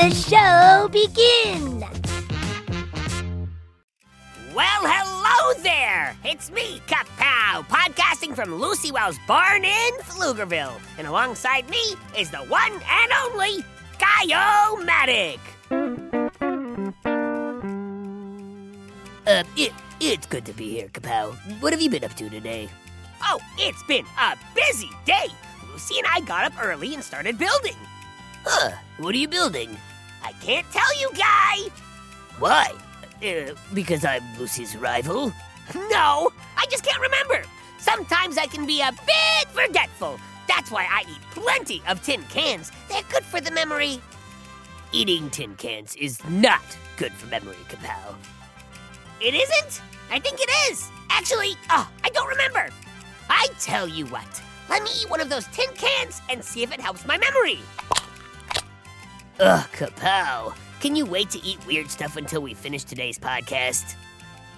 The show begin. Well, hello there! It's me, Kapow, podcasting from Lucy Wow's barn in Pflugerville. And alongside me is the one and only Guy-O-Matic. Uh, it, it's good to be here, Kapow. What have you been up to today? Oh, it's been a busy day. Lucy and I got up early and started building. Huh, what are you building? I can't tell you, Guy. Why? Uh, because I'm Lucy's rival? No, I just can't remember. Sometimes I can be a bit forgetful. That's why I eat plenty of tin cans. They're good for the memory. Eating tin cans is not good for memory, Kapow. It isn't? I think it is. Actually, oh, I don't remember. I tell you what, let me eat one of those tin cans and see if it helps my memory. Ugh, Kapow. Can you wait to eat weird stuff until we finish today's podcast?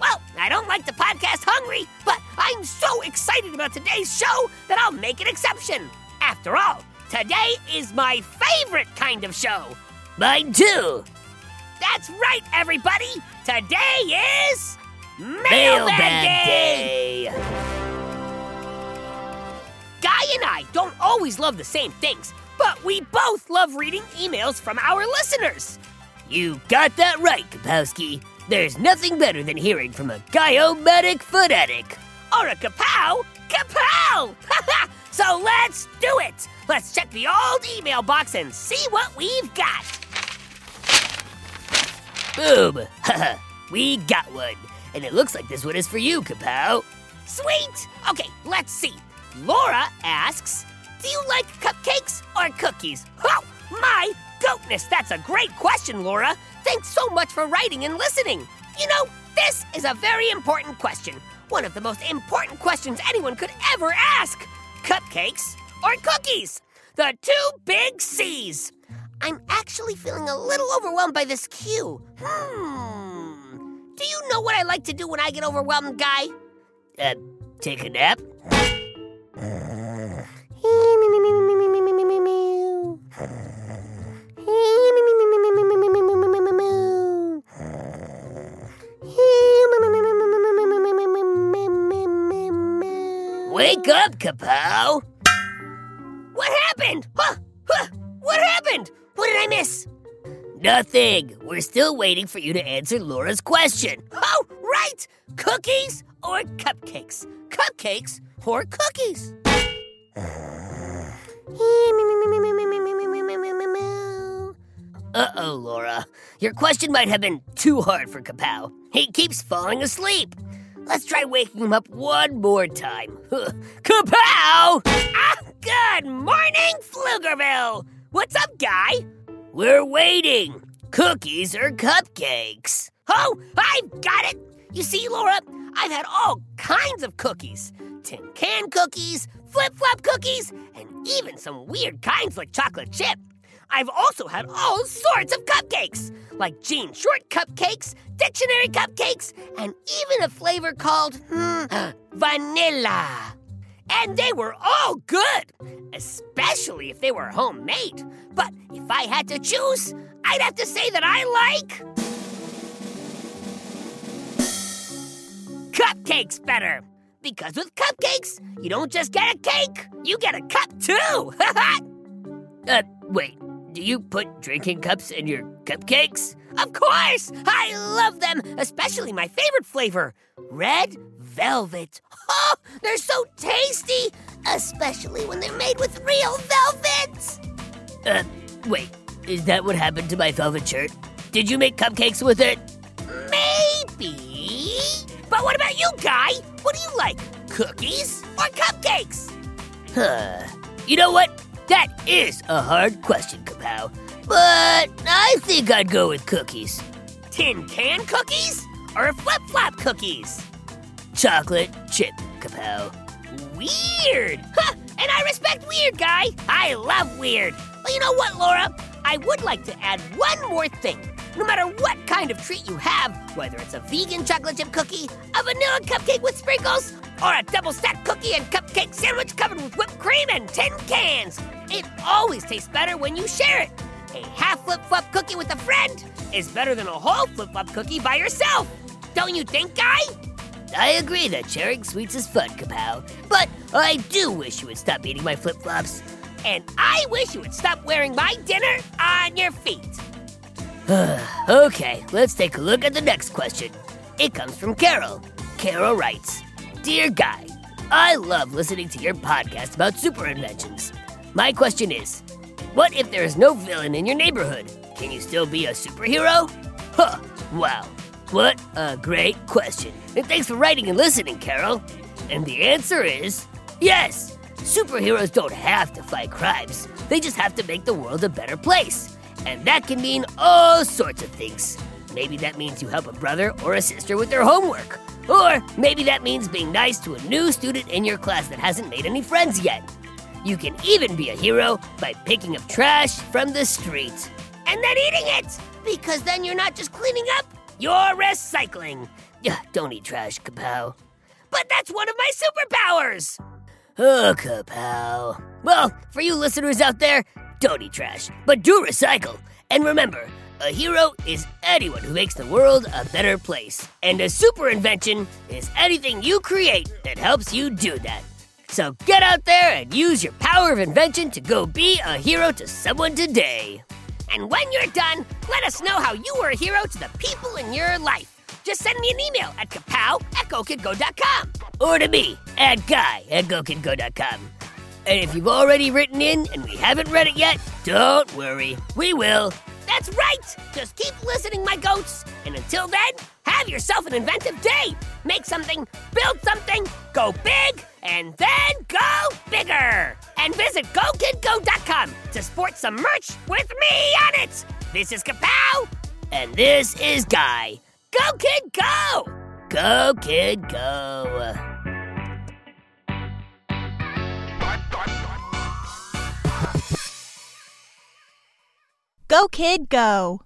Well, I don't like the podcast hungry, but I'm so excited about today's show that I'll make an exception. After all, today is my favorite kind of show. Mine too. That's right, everybody. Today is Mailbag Day. Guy and I don't always love the same things, but we both love reading emails from our listeners. You got that right, Kapowski. There's nothing better than hearing from a Guy-O-Matic foot addict. Or a kapow, kapow! so let's do it! Let's check the old email box and see what we've got. Boom! We got one. And it looks like this one is for you, Kapow. Sweet! Okay, let's see. Laura asks, Do you like cupcakes or cookies? Oh, my goatness, that's a great question, Laura. Thanks so much for writing and listening. You know, this is a very important question. One of the most important questions anyone could ever ask cupcakes or cookies? The two big C's. I'm actually feeling a little overwhelmed by this cue. Hmm. Do you know what I like to do when I get overwhelmed, Guy? Uh, take a nap? Wake up, Kapow! What happened? Huh? Huh? What happened? What did I miss? Nothing. We're still waiting for you to answer Laura's question. Oh, right! Cookies or cupcakes? Cupcakes or cookies? Uh oh, Laura. Your question might have been too hard for Kapow. He keeps falling asleep. Let's try waking him up one more time. Kapow! Ah, good morning, Pflugerville! What's up, guy? We're waiting. Cookies or cupcakes? Oh, I've got it! You see, Laura, I've had all kinds of cookies tin can cookies, flip flop cookies, and even some weird kinds like chocolate chip. I've also had all sorts of cupcakes, like Jean Short cupcakes, dictionary cupcakes, and even a flavor called hmm, vanilla. And they were all good, especially if they were homemade. But if I had to choose, I'd have to say that I like cupcakes better. Because with cupcakes, you don't just get a cake, you get a cup too. uh, wait, do you put drinking cups in your cupcakes? Of course! I love them, especially my favorite flavor, red velvet. Oh, they're so tasty, especially when they're made with real velvet. Uh, wait, is that what happened to my velvet shirt? Did you make cupcakes with it? Maybe. But what about you, Guy? What do you like? Cookies or cupcakes? Huh. You know what? That is a hard question, Kapow. But I think I'd go with cookies. Tin can cookies? Or flip flop cookies? Chocolate chip, Kapow. Weird! Huh, and I respect weird, guy. I love weird. But you know what, Laura? I would like to add one more thing. No matter what kind of treat you have, whether it's a vegan chocolate chip cookie, a vanilla cupcake with sprinkles, or a double stacked cookie and cupcake sandwich covered with whipped cream and tin cans, it always tastes better when you share it. A half flip flop cookie with a friend is better than a whole flip flop cookie by yourself. Don't you think, Guy? I agree that sharing sweets is fun, Kapow. But I do wish you would stop eating my flip flops. And I wish you would stop wearing my dinner on your feet. okay, let's take a look at the next question. It comes from Carol. Carol writes Dear Guy, I love listening to your podcast about super inventions. My question is What if there is no villain in your neighborhood? Can you still be a superhero? Huh, wow. What a great question. And thanks for writing and listening, Carol. And the answer is yes. Superheroes don't have to fight crimes, they just have to make the world a better place. And that can mean all sorts of things. Maybe that means you help a brother or a sister with their homework. Or maybe that means being nice to a new student in your class that hasn't made any friends yet. You can even be a hero by picking up trash from the street and then eating it, because then you're not just cleaning up, you're recycling. Yeah, don't eat trash, Kapow. But that's one of my superpowers! Oh, Kapow. Well, for you listeners out there, don't eat trash, but do recycle. And remember, a hero is anyone who makes the world a better place. And a super invention is anything you create that helps you do that. So get out there and use your power of invention to go be a hero to someone today. And when you're done, let us know how you were a hero to the people in your life. Just send me an email at kapow at gokidgo.com or to me at guy at gokidgo.com. And if you've already written in and we haven't read it yet, don't worry, we will. That's right! Just keep listening, my goats! And until then, have yourself an inventive day! Make something, build something, go big, and then go bigger! And visit GoKidGo.com to sport some merch with me on it! This is Kapow! And this is Guy. Go, kid, go! Go, kid, go. Go, kid, go.